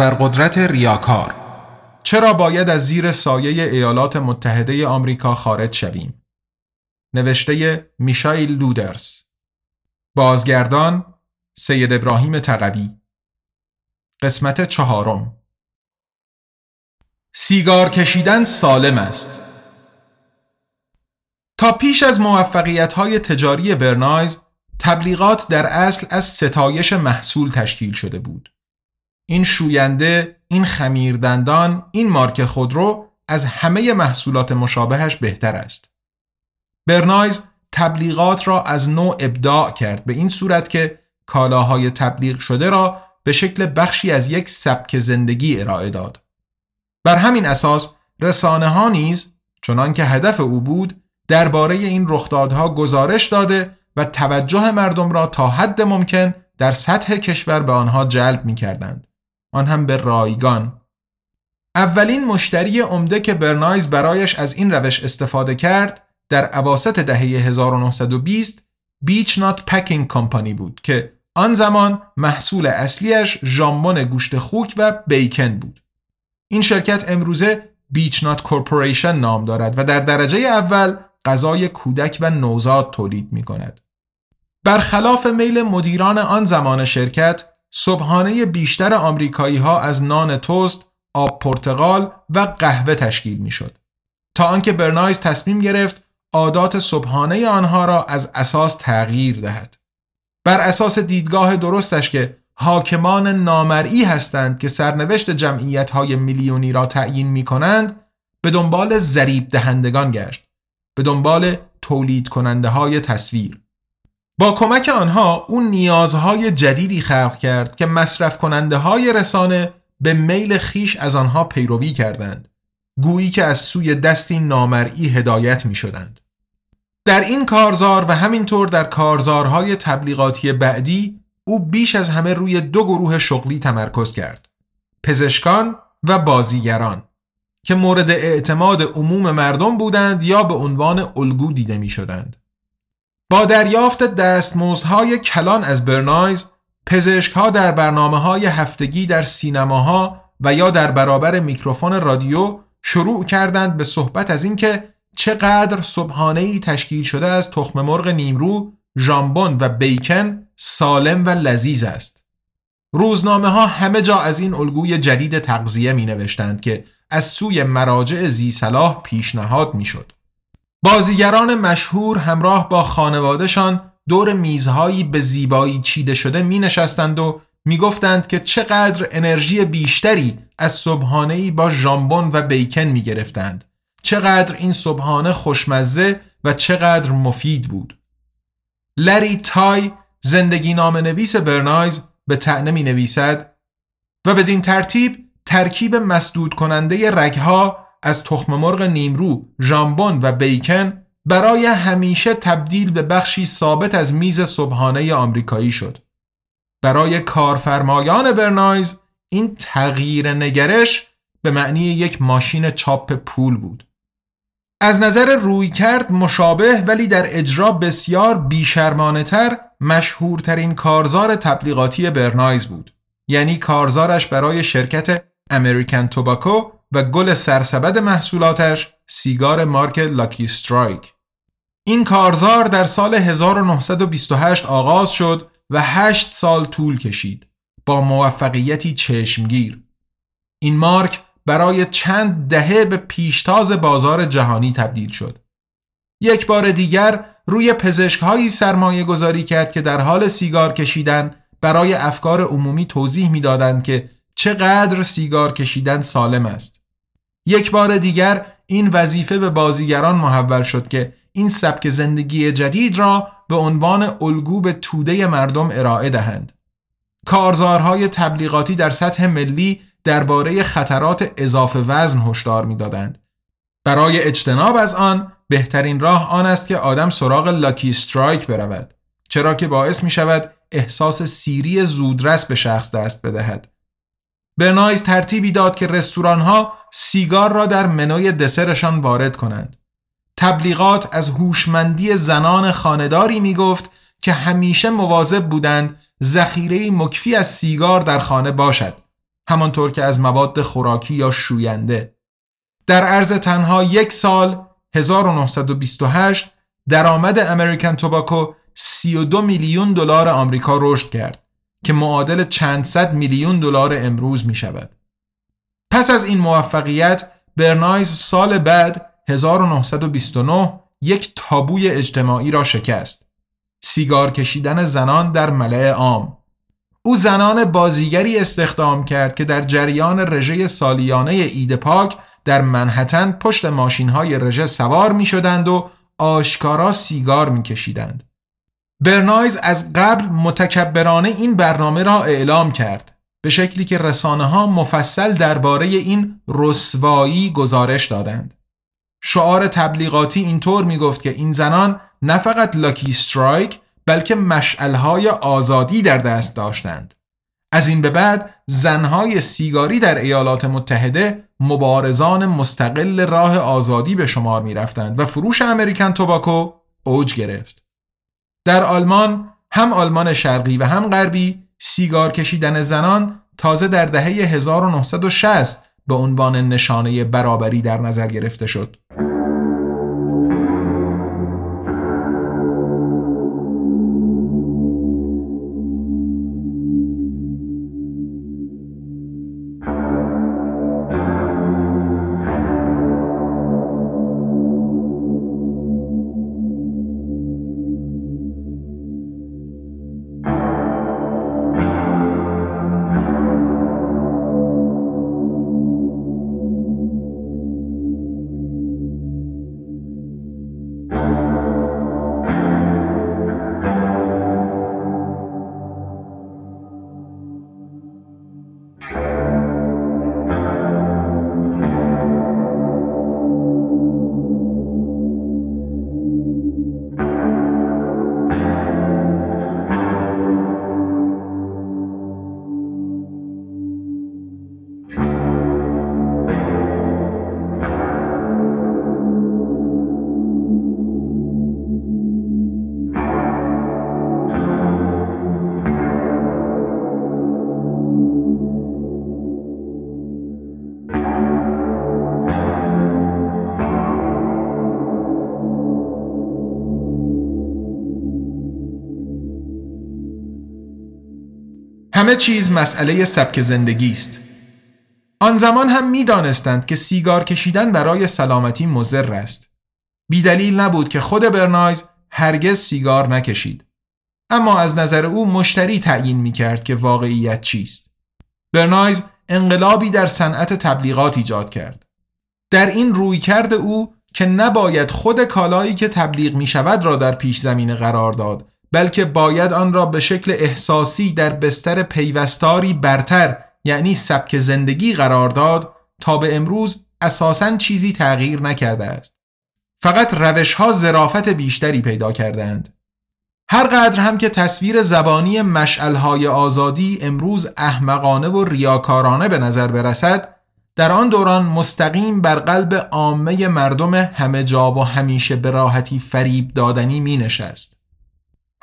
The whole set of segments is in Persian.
ابرقدرت ریاکار. چرا باید از زیر سایه ایالات متحده آمریکا خارج شویم؟ نوشته میشایل لودرس بازگردان سید ابراهیم تقوی. قسمت چهارم. سیگار کشیدن سالم است. تا پیش از موفقیت های تجاری برنایز تبلیغات در اصل از ستایش محصول تشکیل شده بود. این شوینده، این خمیردندان، این مارک خودرو از همه محصولات مشابهش بهتر است. برنایز تبلیغات را از نوع ابداع کرد به این صورت که کالاهای تبلیغ شده را به شکل بخشی از یک سبک زندگی ارائه داد. بر همین اساس رسانه ها نیز چنان که هدف او بود درباره این رخدادها گزارش داده و توجه مردم را تا حد ممکن در سطح کشور به آنها جلب می کردند. آن هم به رایگان اولین مشتری عمده که برنایز برایش از این روش استفاده کرد در عواست دهه 1920 بیچ نات پکینگ کمپانی بود که آن زمان محصول اصلیش ژامبون گوشت خوک و بیکن بود. این شرکت امروزه بیچ نات کورپوریشن نام دارد و در درجه اول غذای کودک و نوزاد تولید می کند. برخلاف میل مدیران آن زمان شرکت صبحانه بیشتر آمریکایی ها از نان توست، آب پرتقال و قهوه تشکیل می شد. تا آنکه برنایز تصمیم گرفت عادات صبحانه آنها را از اساس تغییر دهد. بر اساس دیدگاه درستش که حاکمان نامرئی هستند که سرنوشت جمعیت های میلیونی را تعیین می کنند به دنبال زریب دهندگان گشت به دنبال تولید کننده های تصویر با کمک آنها او نیازهای جدیدی خلق کرد که مصرف کننده های رسانه به میل خیش از آنها پیروی کردند گویی که از سوی دستی نامرئی هدایت می شدند. در این کارزار و همینطور در کارزارهای تبلیغاتی بعدی او بیش از همه روی دو گروه شغلی تمرکز کرد پزشکان و بازیگران که مورد اعتماد عموم مردم بودند یا به عنوان الگو دیده می شدند. با دریافت دستمزدهای کلان از برنایز پزشک ها در برنامه های هفتگی در سینماها و یا در برابر میکروفون رادیو شروع کردند به صحبت از اینکه چقدر صبحانه ای تشکیل شده از تخم مرغ نیمرو، ژامبون و بیکن سالم و لذیذ است. روزنامه ها همه جا از این الگوی جدید تغذیه می نوشتند که از سوی مراجع زی صلاح پیشنهاد می شد. بازیگران مشهور همراه با خانوادهشان دور میزهایی به زیبایی چیده شده می نشستند و می گفتند که چقدر انرژی بیشتری از صبحانه با ژامبون و بیکن می گرفتند. چقدر این صبحانه خوشمزه و چقدر مفید بود. لری تای زندگی نام نویس برنایز به تعنه می نویسد و بدین ترتیب ترکیب مسدود کننده رگها از تخم مرغ نیمرو، ژامبون و بیکن برای همیشه تبدیل به بخشی ثابت از میز صبحانه آمریکایی شد. برای کارفرمایان برنایز این تغییر نگرش به معنی یک ماشین چاپ پول بود. از نظر روی کرد مشابه ولی در اجرا بسیار بیشرمانه تر مشهورترین کارزار تبلیغاتی برنایز بود. یعنی کارزارش برای شرکت امریکن توباکو و گل سرسبد محصولاتش سیگار مارک لاکی سترایک این کارزار در سال 1928 آغاز شد و 8 سال طول کشید با موفقیتی چشمگیر. این مارک برای چند دهه به پیشتاز بازار جهانی تبدیل شد. یک بار دیگر روی پزشکهایی سرمایه گذاری کرد که در حال سیگار کشیدن برای افکار عمومی توضیح می‌دادند که چقدر سیگار کشیدن سالم است. یک بار دیگر این وظیفه به بازیگران محول شد که این سبک زندگی جدید را به عنوان الگو به توده مردم ارائه دهند. کارزارهای تبلیغاتی در سطح ملی درباره خطرات اضافه وزن هشدار می‌دادند. برای اجتناب از آن بهترین راه آن است که آدم سراغ لاکی استرایک برود چرا که باعث می شود احساس سیری زودرس به شخص دست بدهد. برنایز ترتیبی داد که رستوران ها سیگار را در منوی دسرشان وارد کنند. تبلیغات از هوشمندی زنان خانداری می گفت که همیشه مواظب بودند ذخیره مکفی از سیگار در خانه باشد همانطور که از مواد خوراکی یا شوینده در عرض تنها یک سال 1928 درآمد امریکن توباکو 32 میلیون دلار آمریکا رشد کرد که معادل چند صد میلیون دلار امروز می شود. پس از این موفقیت برنایز سال بعد 1929 یک تابوی اجتماعی را شکست. سیگار کشیدن زنان در ملع عام. او زنان بازیگری استخدام کرد که در جریان رژه سالیانه اید پاک در منحتن پشت ماشین های رژه سوار می شدند و آشکارا سیگار می کشیدند. برنایز از قبل متکبرانه این برنامه را اعلام کرد به شکلی که رسانه ها مفصل درباره این رسوایی گزارش دادند. شعار تبلیغاتی اینطور می گفت که این زنان نه فقط لاکی استرایک بلکه مشعلهای آزادی در دست داشتند. از این به بعد زنهای سیگاری در ایالات متحده مبارزان مستقل راه آزادی به شمار می رفتند و فروش امریکن توباکو اوج گرفت. در آلمان هم آلمان شرقی و هم غربی سیگار کشیدن زنان تازه در دهه 1960 به عنوان نشانه برابری در نظر گرفته شد. همه چیز مسئله سبک زندگی است. آن زمان هم می دانستند که سیگار کشیدن برای سلامتی مضر است. بیدلیل نبود که خود برنایز هرگز سیگار نکشید. اما از نظر او مشتری تعیین می کرد که واقعیت چیست. برنایز انقلابی در صنعت تبلیغات ایجاد کرد. در این روی کرد او که نباید خود کالایی که تبلیغ می شود را در پیش زمینه قرار داد بلکه باید آن را به شکل احساسی در بستر پیوستاری برتر یعنی سبک زندگی قرار داد تا به امروز اساساً چیزی تغییر نکرده است. فقط روش ها زرافت بیشتری پیدا کردند. هر قدر هم که تصویر زبانی مشعلهای آزادی امروز احمقانه و ریاکارانه به نظر برسد در آن دوران مستقیم بر قلب عامه مردم همه جا و همیشه به راحتی فریب دادنی می نشست.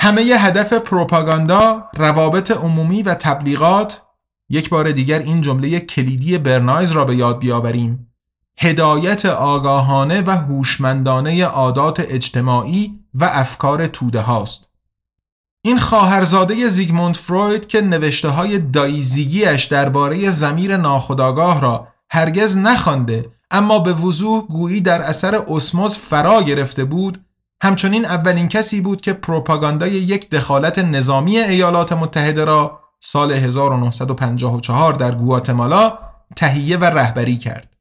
همه هدف پروپاگاندا، روابط عمومی و تبلیغات یک بار دیگر این جمله کلیدی برنایز را به یاد بیاوریم هدایت آگاهانه و هوشمندانه عادات اجتماعی و افکار توده هاست. این خواهرزاده زیگموند فروید که نوشته های دایزیگیش درباره زمیر ناخودآگاه را هرگز نخوانده اما به وضوح گویی در اثر اسموز فرا گرفته بود همچنین اولین کسی بود که پروپاگاندای یک دخالت نظامی ایالات متحده را سال 1954 در گواتمالا تهیه و رهبری کرد.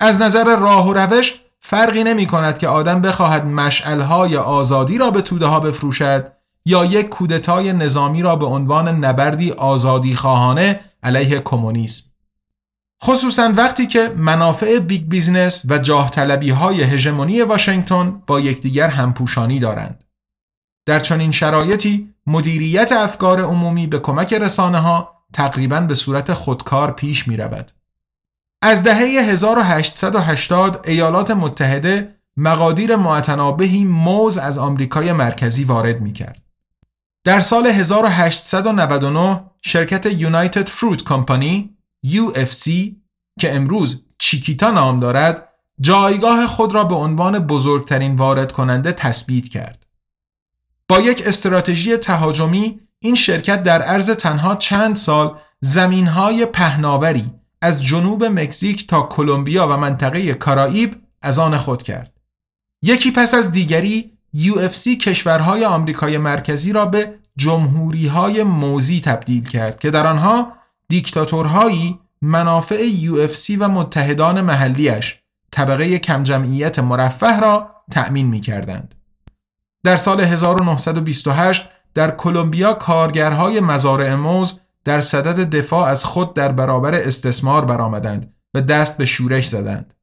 از نظر راه و روش فرقی نمی کند که آدم بخواهد مشعلهای آزادی را به توده ها بفروشد یا یک کودتای نظامی را به عنوان نبردی آزادی خواهانه علیه کمونیسم خصوصا وقتی که منافع big business و جاه طلبی های هژمونی واشنگتن با یکدیگر همپوشانی دارند. در چنین شرایطی مدیریت افکار عمومی به کمک رسانه ها تقریبا به صورت خودکار پیش می رود. از دهه 1880 ایالات متحده مقادیر معتنابهی موز از آمریکای مرکزی وارد می کرد. در سال 1899 شرکت یونایتد فروت کمپانی UFC که امروز چیکیتا نام دارد جایگاه خود را به عنوان بزرگترین وارد کننده تثبیت کرد. با یک استراتژی تهاجمی این شرکت در عرض تنها چند سال زمینهای پهناوری از جنوب مکزیک تا کلمبیا و منطقه کارائیب از آن خود کرد. یکی پس از دیگری UFC کشورهای آمریکای مرکزی را به جمهوری های موزی تبدیل کرد که در آنها دیکتاتورهایی منافع UFC و متحدان محلیش طبقه کم جمعیت مرفه را تأمین می کردند. در سال 1928 در کلمبیا کارگرهای مزارع موز در صدد دفاع از خود در برابر استثمار برآمدند و دست به شورش زدند.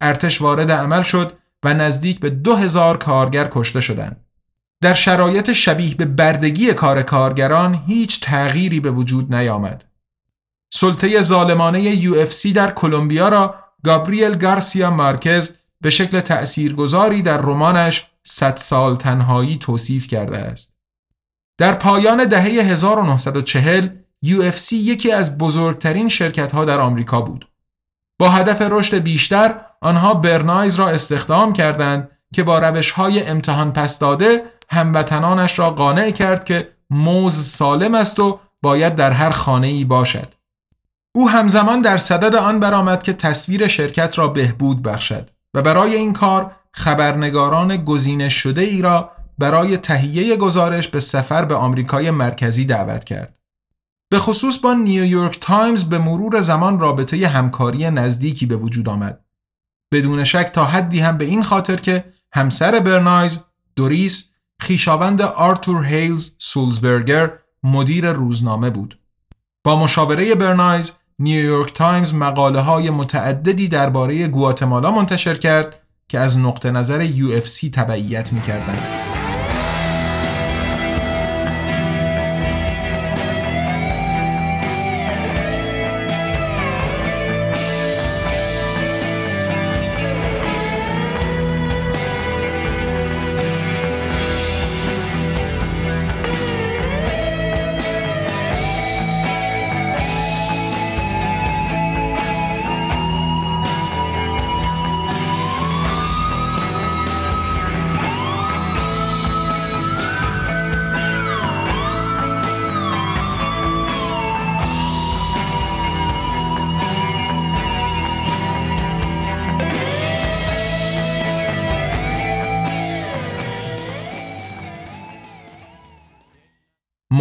ارتش وارد عمل شد و نزدیک به دو هزار کارگر کشته شدند. در شرایط شبیه به بردگی کار کارگران هیچ تغییری به وجود نیامد. سلطه ظالمانه UFC در کلمبیا را گابریل گارسیا مارکز به شکل تأثیرگذاری در رمانش صد سال تنهایی توصیف کرده است. در پایان دهه 1940 UFC یکی از بزرگترین شرکت ها در آمریکا بود. با هدف رشد بیشتر آنها برنایز را استخدام کردند که با روش های امتحان پس داده هموطنانش را قانع کرد که موز سالم است و باید در هر خانه ای باشد. او همزمان در صدد آن برآمد که تصویر شرکت را بهبود بخشد و برای این کار خبرنگاران گزینش شده ای را برای تهیه گزارش به سفر به آمریکای مرکزی دعوت کرد. به خصوص با نیویورک تایمز به مرور زمان رابطه همکاری نزدیکی به وجود آمد. بدون شک تا حدی هم به این خاطر که همسر برنایز دوریس خویشاوند آرتور هیلز سولزبرگر مدیر روزنامه بود. با مشاوره برنایز نیویورک تایمز مقاله های متعددی درباره گواتمالا منتشر کرد که از نقطه نظر UFC تبعیت می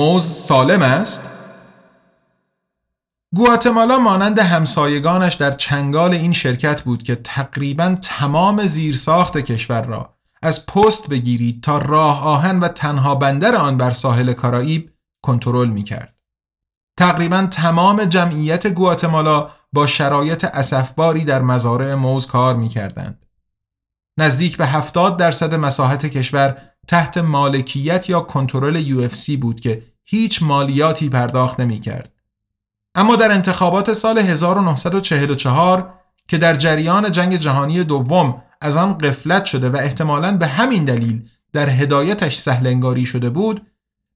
موز سالم است؟ گواتمالا مانند همسایگانش در چنگال این شرکت بود که تقریبا تمام زیرساخت کشور را از پست بگیرید تا راه آهن و تنها بندر آن بر ساحل کارائیب کنترل می کرد. تقریبا تمام جمعیت گواتمالا با شرایط اسفباری در مزارع موز کار می کردند. نزدیک به 70 درصد مساحت کشور تحت مالکیت یا کنترل UFC بود که هیچ مالیاتی پرداخت نمی کرد. اما در انتخابات سال 1944 که در جریان جنگ جهانی دوم از آن قفلت شده و احتمالاً به همین دلیل در هدایتش سهلنگاری شده بود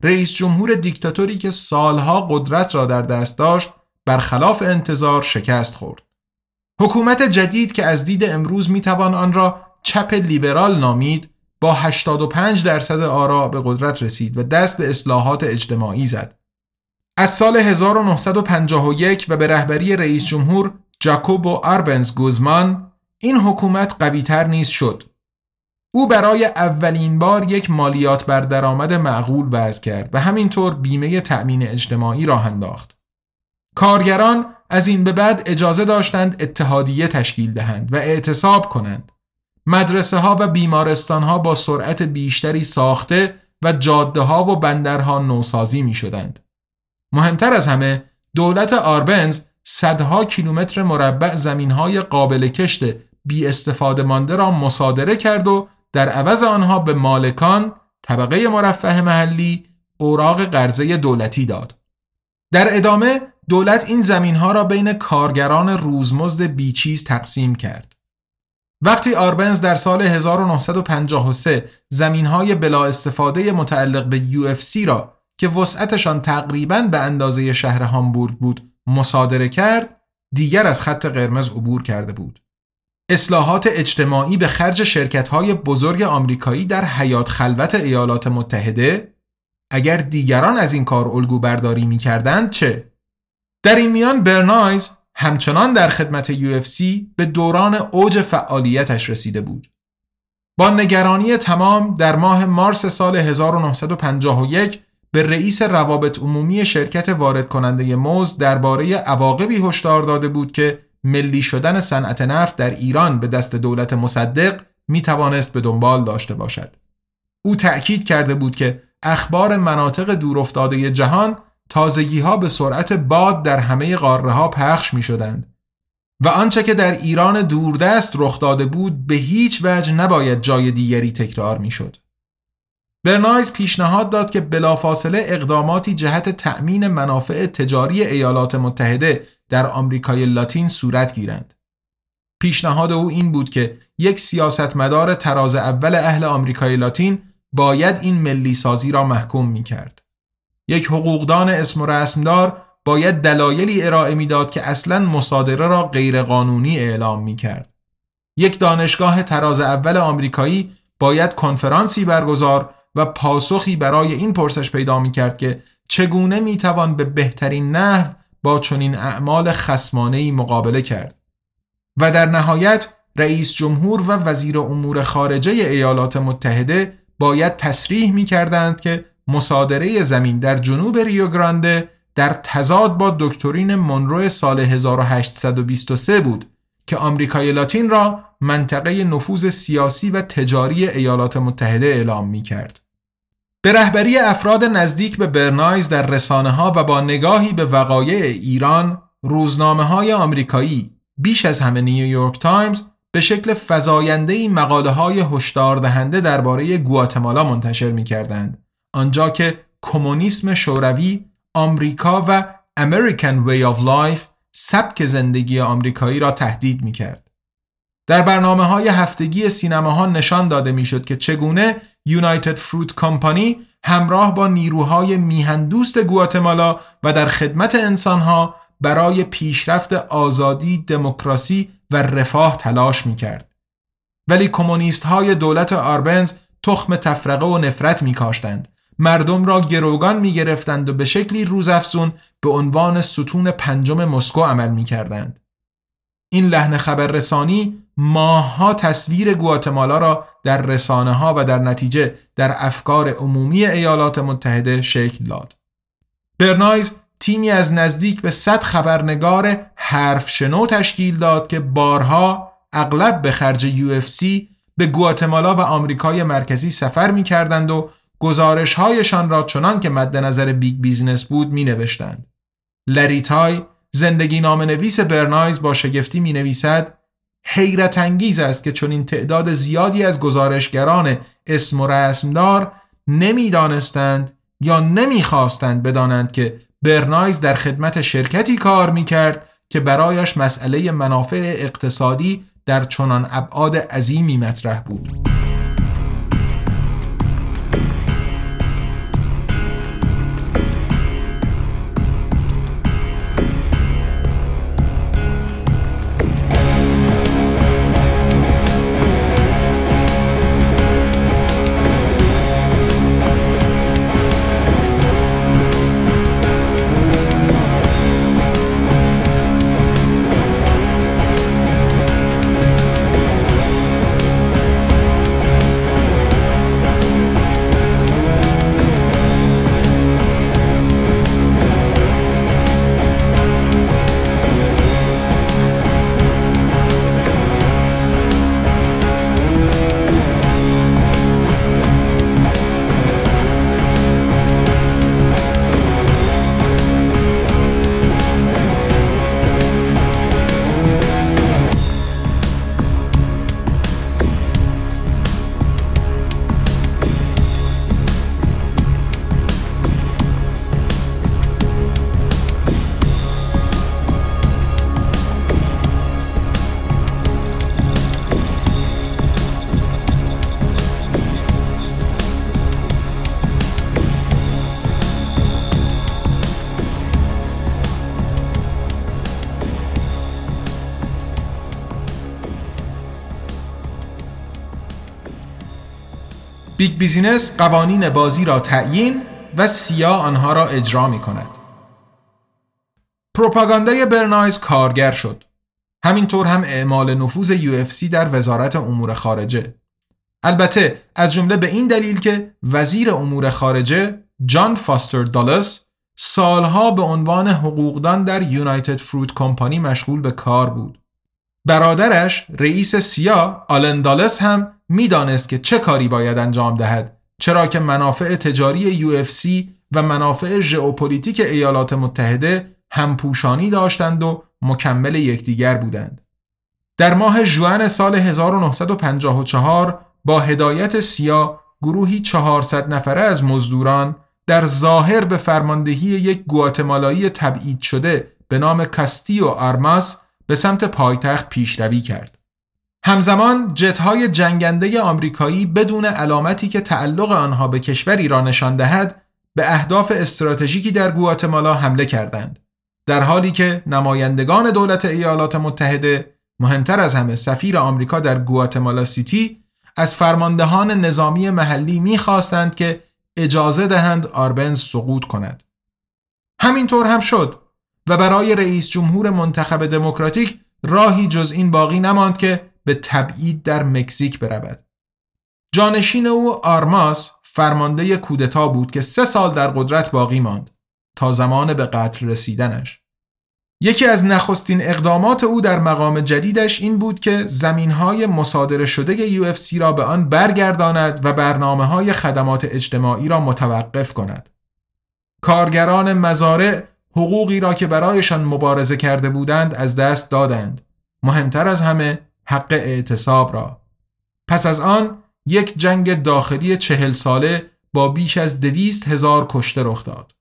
رئیس جمهور دیکتاتوری که سالها قدرت را در دست داشت برخلاف انتظار شکست خورد. حکومت جدید که از دید امروز می‌توان آن را چپ لیبرال نامید با 85 درصد آرا به قدرت رسید و دست به اصلاحات اجتماعی زد. از سال 1951 و به رهبری رئیس جمهور جاکوبو آربنز گوزمان این حکومت قویتر نیز شد. او برای اولین بار یک مالیات بر درآمد معقول وضع کرد و همینطور بیمه تأمین اجتماعی راه انداخت. کارگران از این به بعد اجازه داشتند اتحادیه تشکیل دهند و اعتصاب کنند. مدرسه ها و بیمارستان ها با سرعت بیشتری ساخته و جاده ها و بندرها نوسازی می شدند. مهمتر از همه دولت آربنز صدها کیلومتر مربع زمین های قابل کشت بی استفاده مانده را مصادره کرد و در عوض آنها به مالکان طبقه مرفه محلی اوراق قرضه دولتی داد. در ادامه دولت این زمین ها را بین کارگران روزمزد بیچیز تقسیم کرد. وقتی آربنز در سال 1953 زمین های بلا استفاده متعلق به UFC را که وسعتشان تقریبا به اندازه شهر هامبورگ بود مصادره کرد دیگر از خط قرمز عبور کرده بود. اصلاحات اجتماعی به خرج شرکت های بزرگ آمریکایی در حیات خلوت ایالات متحده اگر دیگران از این کار الگو برداری می چه؟ در این میان برنایز همچنان در خدمت UFC به دوران اوج فعالیتش رسیده بود. با نگرانی تمام در ماه مارس سال 1951 به رئیس روابط عمومی شرکت وارد کننده موز درباره عواقبی هشدار داده بود که ملی شدن صنعت نفت در ایران به دست دولت مصدق می توانست به دنبال داشته باشد. او تأکید کرده بود که اخبار مناطق دورافتاده جهان تازگی ها به سرعت باد در همه قاره ها پخش می شدند و آنچه که در ایران دوردست رخ داده بود به هیچ وجه نباید جای دیگری تکرار می شد. برنایز پیشنهاد داد که بلافاصله اقداماتی جهت تأمین منافع تجاری ایالات متحده در آمریکای لاتین صورت گیرند. پیشنهاد او این بود که یک سیاستمدار تراز اول اهل آمریکای لاتین باید این ملی سازی را محکوم می کرد. یک حقوقدان اسم و رسمدار باید دلایلی ارائه می‌داد که اصلا مصادره را غیرقانونی اعلام می کرد. یک دانشگاه تراز اول آمریکایی باید کنفرانسی برگزار و پاسخی برای این پرسش پیدا می کرد که چگونه می توان به بهترین نحو با چنین اعمال خسمانه مقابله کرد و در نهایت رئیس جمهور و وزیر امور خارجه ایالات متحده باید تصریح می کردند که مصادره زمین در جنوب ریو گرانده در تضاد با دکترین مونرو سال 1823 بود که آمریکای لاتین را منطقه نفوذ سیاسی و تجاری ایالات متحده اعلام می کرد. به رهبری افراد نزدیک به برنایز در رسانه ها و با نگاهی به وقایع ایران روزنامه های آمریکایی بیش از همه نیویورک تایمز به شکل فزاینده مقاله های هشدار دهنده درباره گواتمالا منتشر می کردند. آنجا که کمونیسم شوروی آمریکا و American Way of Life سبک زندگی آمریکایی را تهدید می کرد. در برنامه های هفتگی سینماها نشان داده می شد که چگونه یونایتد فروت کمپانی همراه با نیروهای میهندوست گواتمالا و در خدمت انسانها برای پیشرفت آزادی، دموکراسی و رفاه تلاش می کرد. ولی کمونیست های دولت آربنز تخم تفرقه و نفرت می کاشتند. مردم را گروگان می گرفتند و به شکلی روزافزون به عنوان ستون پنجم مسکو عمل می کردند. این لحن خبررسانی ماهها تصویر گواتمالا را در رسانه ها و در نتیجه در افکار عمومی ایالات متحده شکل داد. برنایز تیمی از نزدیک به صد خبرنگار حرف شنو تشکیل داد که بارها اغلب به خرج UFC به گواتمالا و آمریکای مرکزی سفر می کردند و گزارش هایشان را چنان که مد نظر big business بود می نوشتند. لری تای زندگی نامه نویس برنایز با شگفتی می نویسد حیرت انگیز است که چون این تعداد زیادی از گزارشگران اسم و رسمدار نمی‌دانستند یا نمی‌خواستند بدانند که برنایز در خدمت شرکتی کار می‌کرد که برایش مسئله منافع اقتصادی در چنان ابعاد عظیمی مطرح بود. big business قوانین بازی را تعیین و سیا آنها را اجرا می کند. پروپاگاندای برنایز کارگر شد. همینطور هم اعمال نفوذ UFC در وزارت امور خارجه. البته از جمله به این دلیل که وزیر امور خارجه جان فاستر دالس سالها به عنوان حقوقدان در United Fruit Company مشغول به کار بود. برادرش رئیس سیا آلن دالس هم می‌دانست که چه کاری باید انجام دهد چرا که منافع تجاری UFC و منافع ژئوپلیتیک ایالات متحده همپوشانی داشتند و مکمل یکدیگر بودند. در ماه ژوئن سال 1954 با هدایت سیا گروهی 400 نفره از مزدوران در ظاهر به فرماندهی یک گواتمالایی تبعید شده به نام کاستیو آرماس به سمت پایتخت پیشروی کرد. همزمان جتهای جنگنده آمریکایی بدون علامتی که تعلق آنها به کشوری را نشان دهد به اهداف استراتژیکی در گواتمالا حمله کردند. در حالی که نمایندگان دولت ایالات متحده مهمتر از همه سفیر آمریکا در گواتمالا سیتی از فرماندهان نظامی محلی می‌خواستند که اجازه دهند آربنز سقوط کند. همینطور هم شد و برای رئیس جمهور منتخب دموکراتیک راهی جز این باقی نماند که به تبعید در مکزیک برود. جانشین او آرماس فرمانده کودتا بود که سه سال در قدرت باقی ماند تا زمان به قتل رسیدنش. یکی از نخستین اقدامات او در مقام جدیدش این بود که زمینهای مصادره شده UFC را به آن برگرداند و برنامه های خدمات اجتماعی را متوقف کند. کارگران مزارع حقوقی را که برایشان مبارزه کرده بودند از دست دادند. مهمتر از همه حق اعتصاب را. پس از آن یک جنگ داخلی چهل ساله با بیش از دویست هزار کشته رخ داد.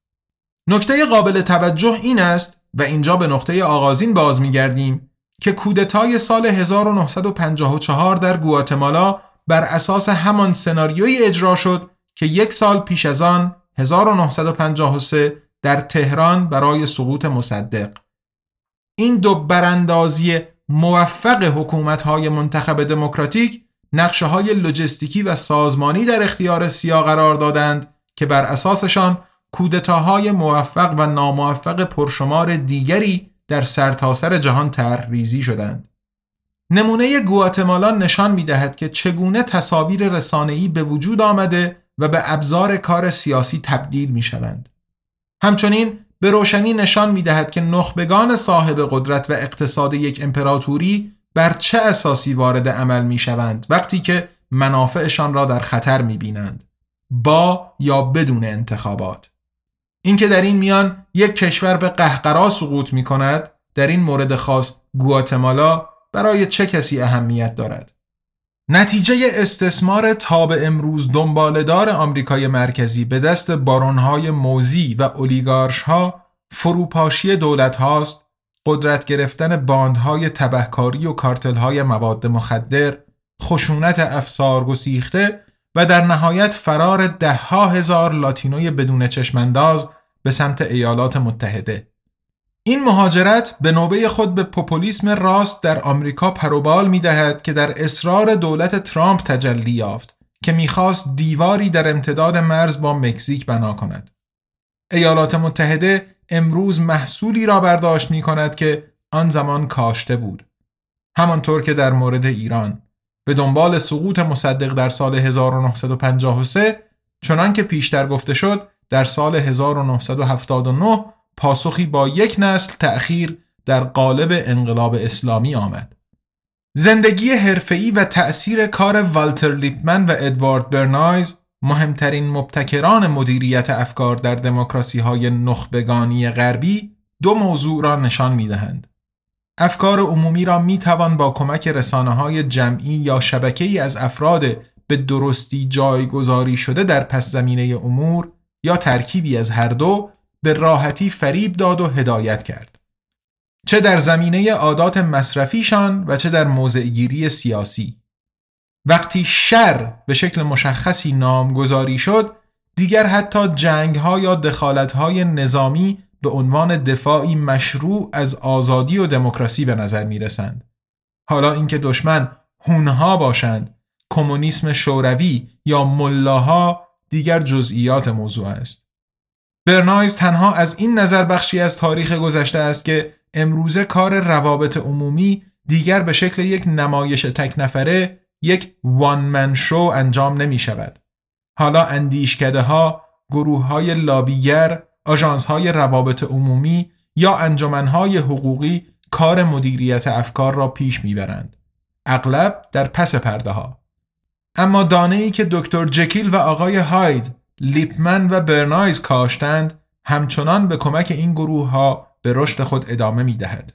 نکته قابل توجه این است و اینجا به نقطه آغازین باز میگردیم که کودتای سال 1954 در گواتمالا بر اساس همان سناریویی اجرا شد که یک سال پیش از آن 1953 در تهران برای سقوط مصدق این دو براندازی موفق حکومت‌های منتخب دموکراتیک نقشه های لوجستیکی و سازمانی در اختیار سیا قرار دادند که بر اساسشان کودتاهای موفق و ناموفق پرشمار دیگری در سرتاسر سر جهان طرحریزی شدند. نمونه گواتمالا نشان می دهد که چگونه تصاویر رسانه‌ای به وجود آمده و به ابزار کار سیاسی تبدیل می شوند. همچنین به روشنی نشان می دهد که نخبگان صاحب قدرت و اقتصاد یک امپراتوری بر چه اساسی وارد عمل می شوند وقتی که منافعشان را در خطر می بینند با یا بدون انتخابات. اینکه در این میان یک کشور به قهقرا سقوط می کند در این مورد خاص گواتمالا برای چه کسی اهمیت دارد؟ نتیجه استثمار تا به امروز دنبالدار آمریکای مرکزی به دست بارونهای موزی و اولیگارشها فروپاشی دولت هاست قدرت گرفتن باندهای تبهکاری و کارتلهای مواد مخدر خشونت افسار گسیخته و در نهایت فرار دهها هزار لاتینوی بدون چشمانداز به سمت ایالات متحده. این مهاجرت به نوبه خود به پوپولیسم راست در آمریکا پروبال می دهد که در اصرار دولت ترامپ تجلی یافت که می‌خواست دیواری در امتداد مرز با مکزیک بنا کند. ایالات متحده امروز محصولی را برداشت می کند که آن زمان کاشته بود. همانطور که در مورد ایران به دنبال سقوط مصدق در سال 1953 چنان که پیشتر گفته شد در سال 1979 پاسخی با یک نسل تأخیر در قالب انقلاب اسلامی آمد. زندگی حرفه‌ای و تأثیر کار والتر لیپمن و ادوارد برنایز مهمترین مبتکران مدیریت افکار در دموکراسی های نخبگانی غربی دو موضوع را نشان می دهند. افکار عمومی را می توان با کمک رسانه های جمعی یا شبکه ای از افراد به درستی جایگذاری شده در پس زمینه امور یا ترکیبی از هر دو به راحتی فریب داد و هدایت کرد. چه در زمینه عادات مصرفیشان و چه در موضعگیری سیاسی. وقتی شر به شکل مشخصی نامگذاری شد دیگر حتی جنگ ها یا دخالت های نظامی به عنوان دفاعی مشروع از آزادی و دموکراسی به نظر می رسند. حالا اینکه دشمن هونها باشند کمونیسم شوروی یا ملاها دیگر جزئیات موضوع است. برنایز تنها از این نظر بخشی از تاریخ گذشته است که امروزه کار روابط عمومی دیگر به شکل یک نمایش تک نفره یک وان من شو انجام نمی شود. حالا اندیشکده ها، گروه های لابیگر، آژانس های روابط عمومی یا انجمنهای حقوقی کار مدیریت افکار را پیش می‌برند. اغلب در پس پرده ها. اما دانه ای که دکتر جکیل و آقای هاید، لیپمن و برنایز کاشتند همچنان به کمک این گروه ها به رشد خود ادامه می دهد.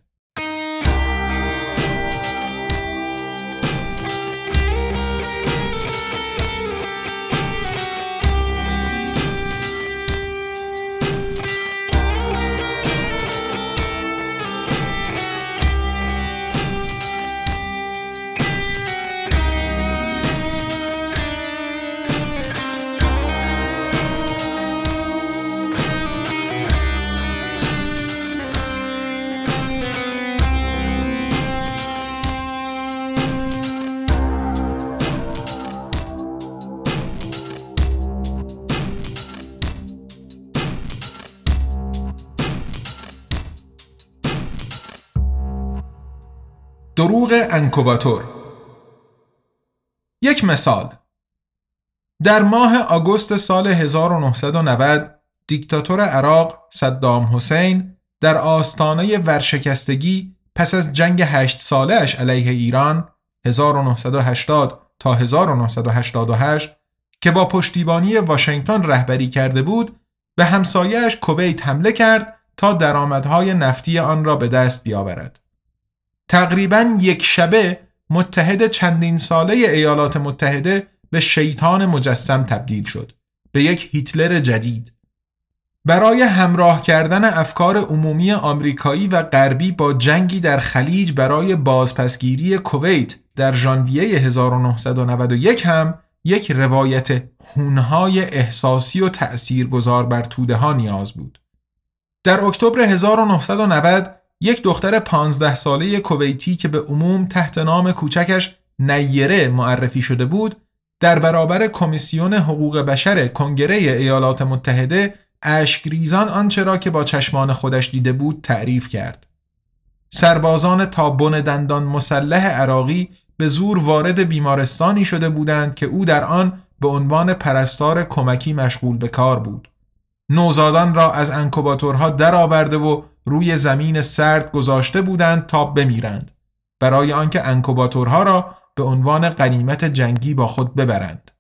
دروغ انکوباتور یک مثال در ماه آگوست سال 1990 دیکتاتور عراق صدام حسین در آستانه ورشکستگی پس از جنگ هشت ساله اش علیه ایران 1980 تا 1988 که با پشتیبانی واشنگتن رهبری کرده بود به همسایهش کویت حمله کرد تا درآمدهای نفتی آن را به دست بیاورد. تقریبا یک شبه متحد چندین ساله ایالات متحده به شیطان مجسم تبدیل شد به یک هیتلر جدید برای همراه کردن افکار عمومی آمریکایی و غربی با جنگی در خلیج برای بازپسگیری کویت در ژانویه 1991 هم یک روایت هونهای احساسی و تأثیرگذار بر توده ها نیاز بود. در اکتبر 1990 یک دختر پانزده ساله کویتی که به عموم تحت نام کوچکش نیره معرفی شده بود در برابر کمیسیون حقوق بشر کنگره ایالات متحده اشکریزان آنچه را که با چشمان خودش دیده بود تعریف کرد. سربازان تا بن دندان مسلح عراقی به زور وارد بیمارستانی شده بودند که او در آن به عنوان پرستار کمکی مشغول به کار بود. نوزادان را از انکوباتورها درآورده و روی زمین سرد گذاشته بودند تا بمیرند. برای آنکه انکوباتورها را به عنوان قنیمت جنگی با خود ببرند.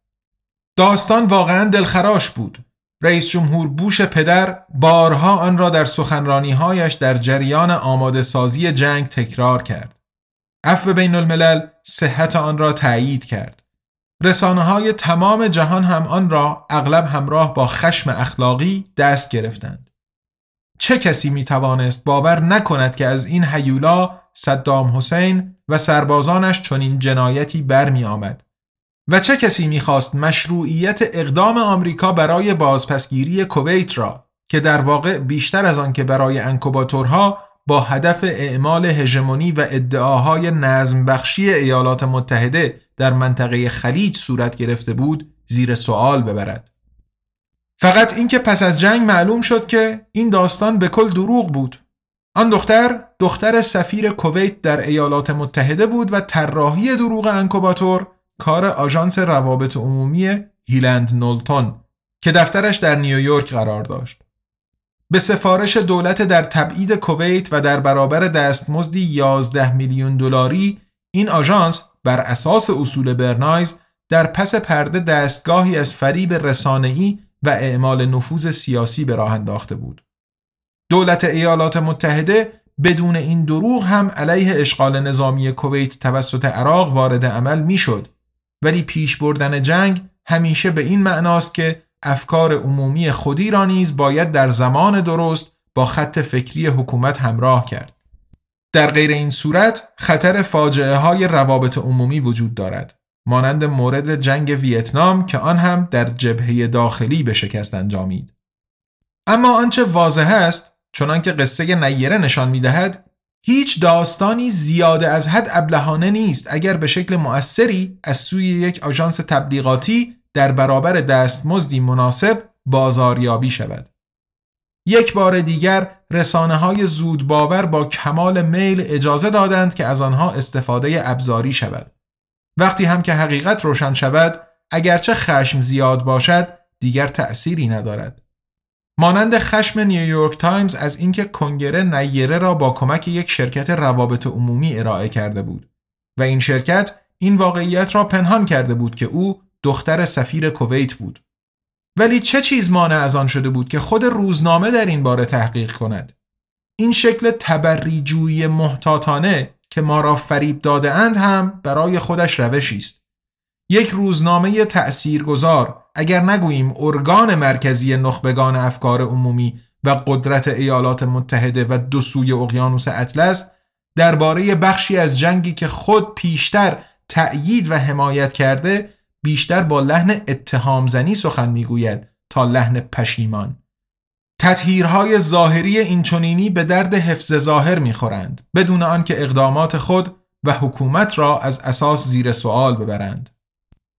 داستان واقعا دلخراش بود. رئیس جمهور بوش پدر بارها آن را در سخنرانیهایش در جریان آماده سازی جنگ تکرار کرد. عفو بین الملل صحت آن را تایید کرد. رسانه های تمام جهان هم آن را اغلب همراه با خشم اخلاقی دست گرفتند. چه کسی می توانست باور نکند که از این حیولا صدام حسین و سربازانش چنین جنایتی برمی آمد و چه کسی می‌خواست مشروعیت اقدام آمریکا برای بازپسگیری کویت را که در واقع بیشتر از آن که برای انکوباتورها با هدف اعمال هژمونی و ادعاهای نظم بخشی ایالات متحده در منطقه خلیج صورت گرفته بود زیر سوال ببرد؟ فقط اینکه پس از جنگ معلوم شد که این داستان به کل دروغ بود. آن دختر دختر سفیر کویت در ایالات متحده بود و طراحی دروغ انکوباتور کار آژانس روابط عمومی هیلند نولتون که دفترش در نیویورک قرار داشت. به سفارش دولت در تبعید کویت و در برابر دستمزدی 11 میلیون دلاری این آژانس بر اساس اصول برنایز در پس پرده دستگاهی از فریب رسانه‌ای و اعمال نفوذ سیاسی به راه انداخته بود. دولت ایالات متحده بدون این دروغ هم علیه اشغال نظامی کویت توسط عراق وارد عمل می‌شد ولی پیش بردن جنگ همیشه به این معناست که افکار عمومی خودی را نیز باید در زمان درست با خط فکری حکومت همراه کرد. در غیر این صورت خطر فاجعه های روابط عمومی وجود دارد. مانند مورد جنگ ویتنام که آن هم در جبهه داخلی به شکست انجامید. اما آنچه واضح است چنانکه قصه نیره نشان می‌دهد هیچ داستانی زیاده از حد ابلهانه نیست اگر به شکل مؤثری از سوی یک آژانس تبلیغاتی در برابر دستمزدی مناسب بازاریابی شود. یک بار دیگر رسانه های زود باور با کمال میل اجازه دادند که از آنها استفاده ابزاری شود. وقتی هم که حقیقت روشن شود اگرچه خشم زیاد باشد دیگر تأثیری ندارد. مانند خشم نیویورک تایمز از اینکه کنگره نیره را با کمک یک شرکت روابط عمومی ارائه کرده بود و این شرکت این واقعیت را پنهان کرده بود که او دختر سفیر کویت بود. ولی چه چیز مانع از آن شده بود که خود روزنامه در این باره تحقیق کند؟ این شکل تبری‌جویی محتاطانه که ما را فریب داده اند هم برای خودش روشی است. یک روزنامه تأثیرگذار اگر نگوییم ارگان مرکزی نخبگان افکار عمومی و قدرت ایالات متحده و دو سوی اقیانوس اطلس درباره بخشی از جنگی که خود پیشتر تأیید و حمایت کرده بیشتر با لحن اتهام زنی سخن می‌گوید تا لحن پشیمان تطهیرهای ظاهری اینچنینی به درد حفظ ظاهر می‌خورند بدون آنکه اقدامات خود و حکومت را از اساس زیر سوال ببرند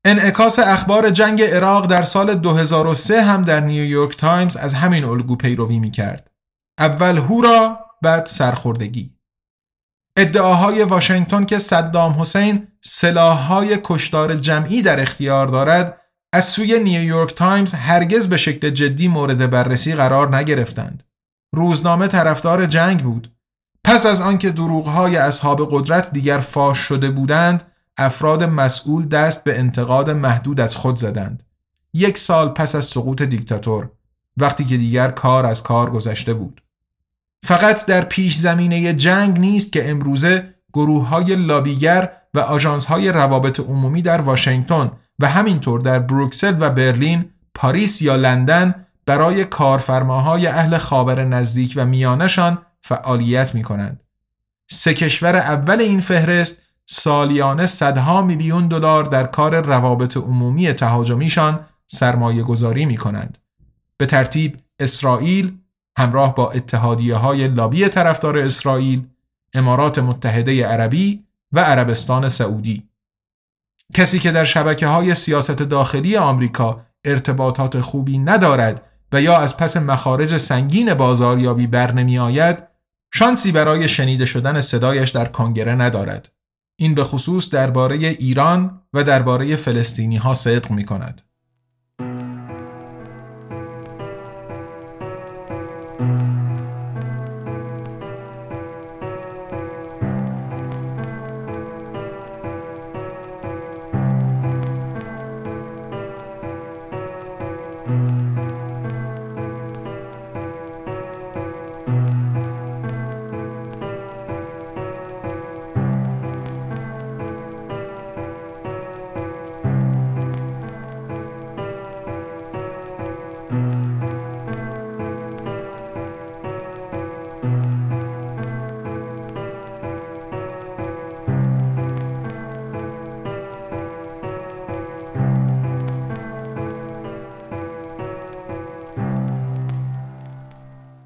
انعکاس اخبار جنگ عراق در سال 2003 هم در نیویورک تایمز از همین الگو پیروی می کرد. اول هورا بعد سرخوردگی. ادعاهای واشنگتن که صدام حسین سلاحهای کشتار جمعی در اختیار دارد از سوی نیویورک تایمز هرگز به شکل جدی مورد بررسی قرار نگرفتند. روزنامه طرفدار جنگ بود. پس از آنکه دروغهای اصحاب قدرت دیگر فاش شده بودند، افراد مسئول دست به انتقاد محدود از خود زدند. یک سال پس از سقوط دیکتاتور وقتی که دیگر کار از کار گذشته بود. فقط در پیش زمینه جنگ نیست که امروزه گروه های لابیگر و آژانس های روابط عمومی در واشنگتن و همینطور در بروکسل و برلین، پاریس یا لندن برای کارفرماهای اهل خاور نزدیک و میانشان فعالیت می کنند. سه کشور اول این فهرست سالیانه صدها میلیون دلار در کار روابط عمومی تهاجمیشان سرمایه گذاری می کنند. به ترتیب اسرائیل همراه با اتحادیه های لابی طرفدار اسرائیل، امارات متحده عربی و عربستان سعودی. کسی که در شبکه های سیاست داخلی آمریکا ارتباطات خوبی ندارد و یا از پس مخارج سنگین بازاریابی بر نمی آید، شانسی برای شنیده شدن صدایش در کنگره ندارد. این به خصوص درباره ایران و درباره فلسطینی ها صدق می کند.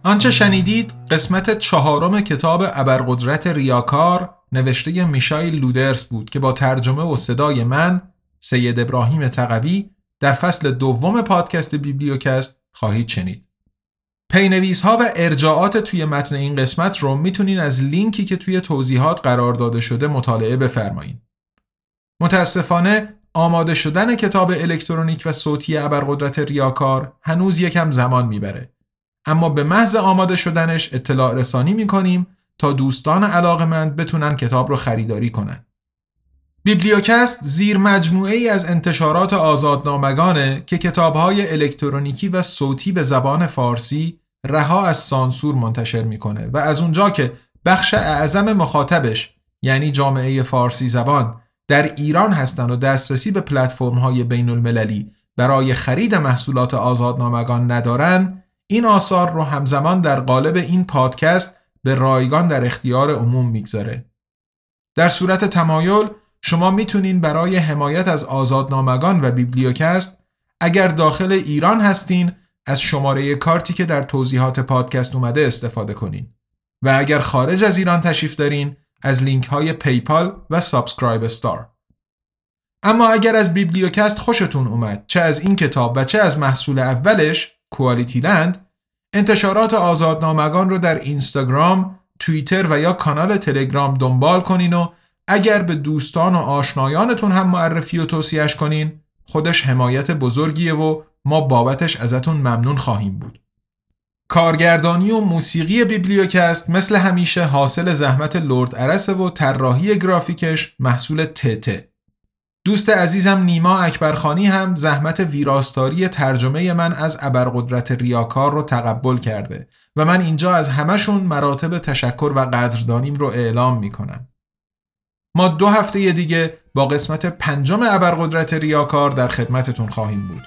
آنچه شنیدید قسمت چهارم کتاب ابرقدرت ریاکار نوشته میشایل لودرس بود که با ترجمه و صدای من سید ابراهیم تقوی در فصل دوم پادکست بیبلیوکست خواهید شنید. پی‌نویس ها و ارجاعات توی متن این قسمت رو می‌تونین از لینکی که توی توضیحات قرار داده شده مطالعه بفرمایید. متاسفانه آماده شدن کتاب الکترونیک و صوتی ابرقدرت ریاکار هنوز یکم زمان می‌بره اما به محض آماده شدنش اطلاع رسانی می کنیم تا دوستان علاقمند بتونن کتاب رو خریداری کنن. بیبلیوکست زیر مجموعه ای از انتشارات آزادنامگانه که کتابهای الکترونیکی و صوتی به زبان فارسی رها از سانسور منتشر می‌کنه و از اونجا که بخش اعظم مخاطبش یعنی جامعه فارسی زبان در ایران هستند و دسترسی به پلتفرم های بین المللی برای خرید محصولات آزادنامگان ندارن این آثار رو همزمان در قالب این پادکست به رایگان در اختیار عموم می‌گذاره. در صورت تمایل شما می‌تونین برای حمایت از آزادنامگان و بیبلیوکست اگر داخل ایران هستین از شماره کارتی که در توضیحات پادکست اومده استفاده کنین. و اگر خارج از ایران تشریف دارین از لینک های PayPal و SubscribeStar اما اگر از بیبلیوکست خوشتون اومد چه از این کتاب و چه از محصول اولش کوالیتی لند انتشارات آزادنامگان رو در اینستاگرام، توییتر و یا کانال تلگرام دنبال کنین و اگر به دوستان و آشنایانتون هم معرفی و توصیهش کنین خودش حمایت بزرگیه و ما بابتش ازتون ممنون خواهیم بود. کارگردانی و موسیقی بیبلیوکست مثل همیشه حاصل زحمت لرد ارسه و طراحی گرافیکش محصول تته. دوست عزیزم نیما اکبرخانی هم زحمت ویراستاری ترجمه من از ابرقدرت ریاکار رو تقبل کرده و من اینجا از همشون مراتب تشکر و قدردانیم رو اعلام می‌کنم. ما دو هفته دیگه با قسمت پنجم ابرقدرت ریاکار در خدمتتون خواهیم بود.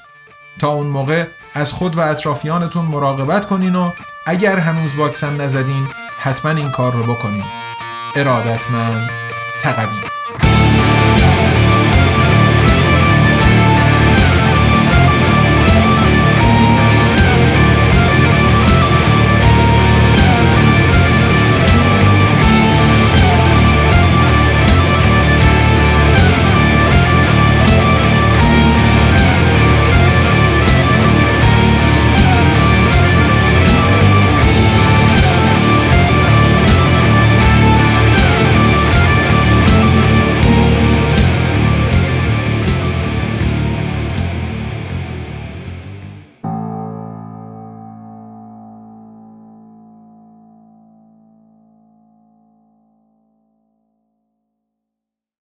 تا اون موقع از خود و اطرافیانتون مراقبت کنین و اگر هنوز واکسن نزدین حتما این کار رو بکنین. ارادتمند تقوی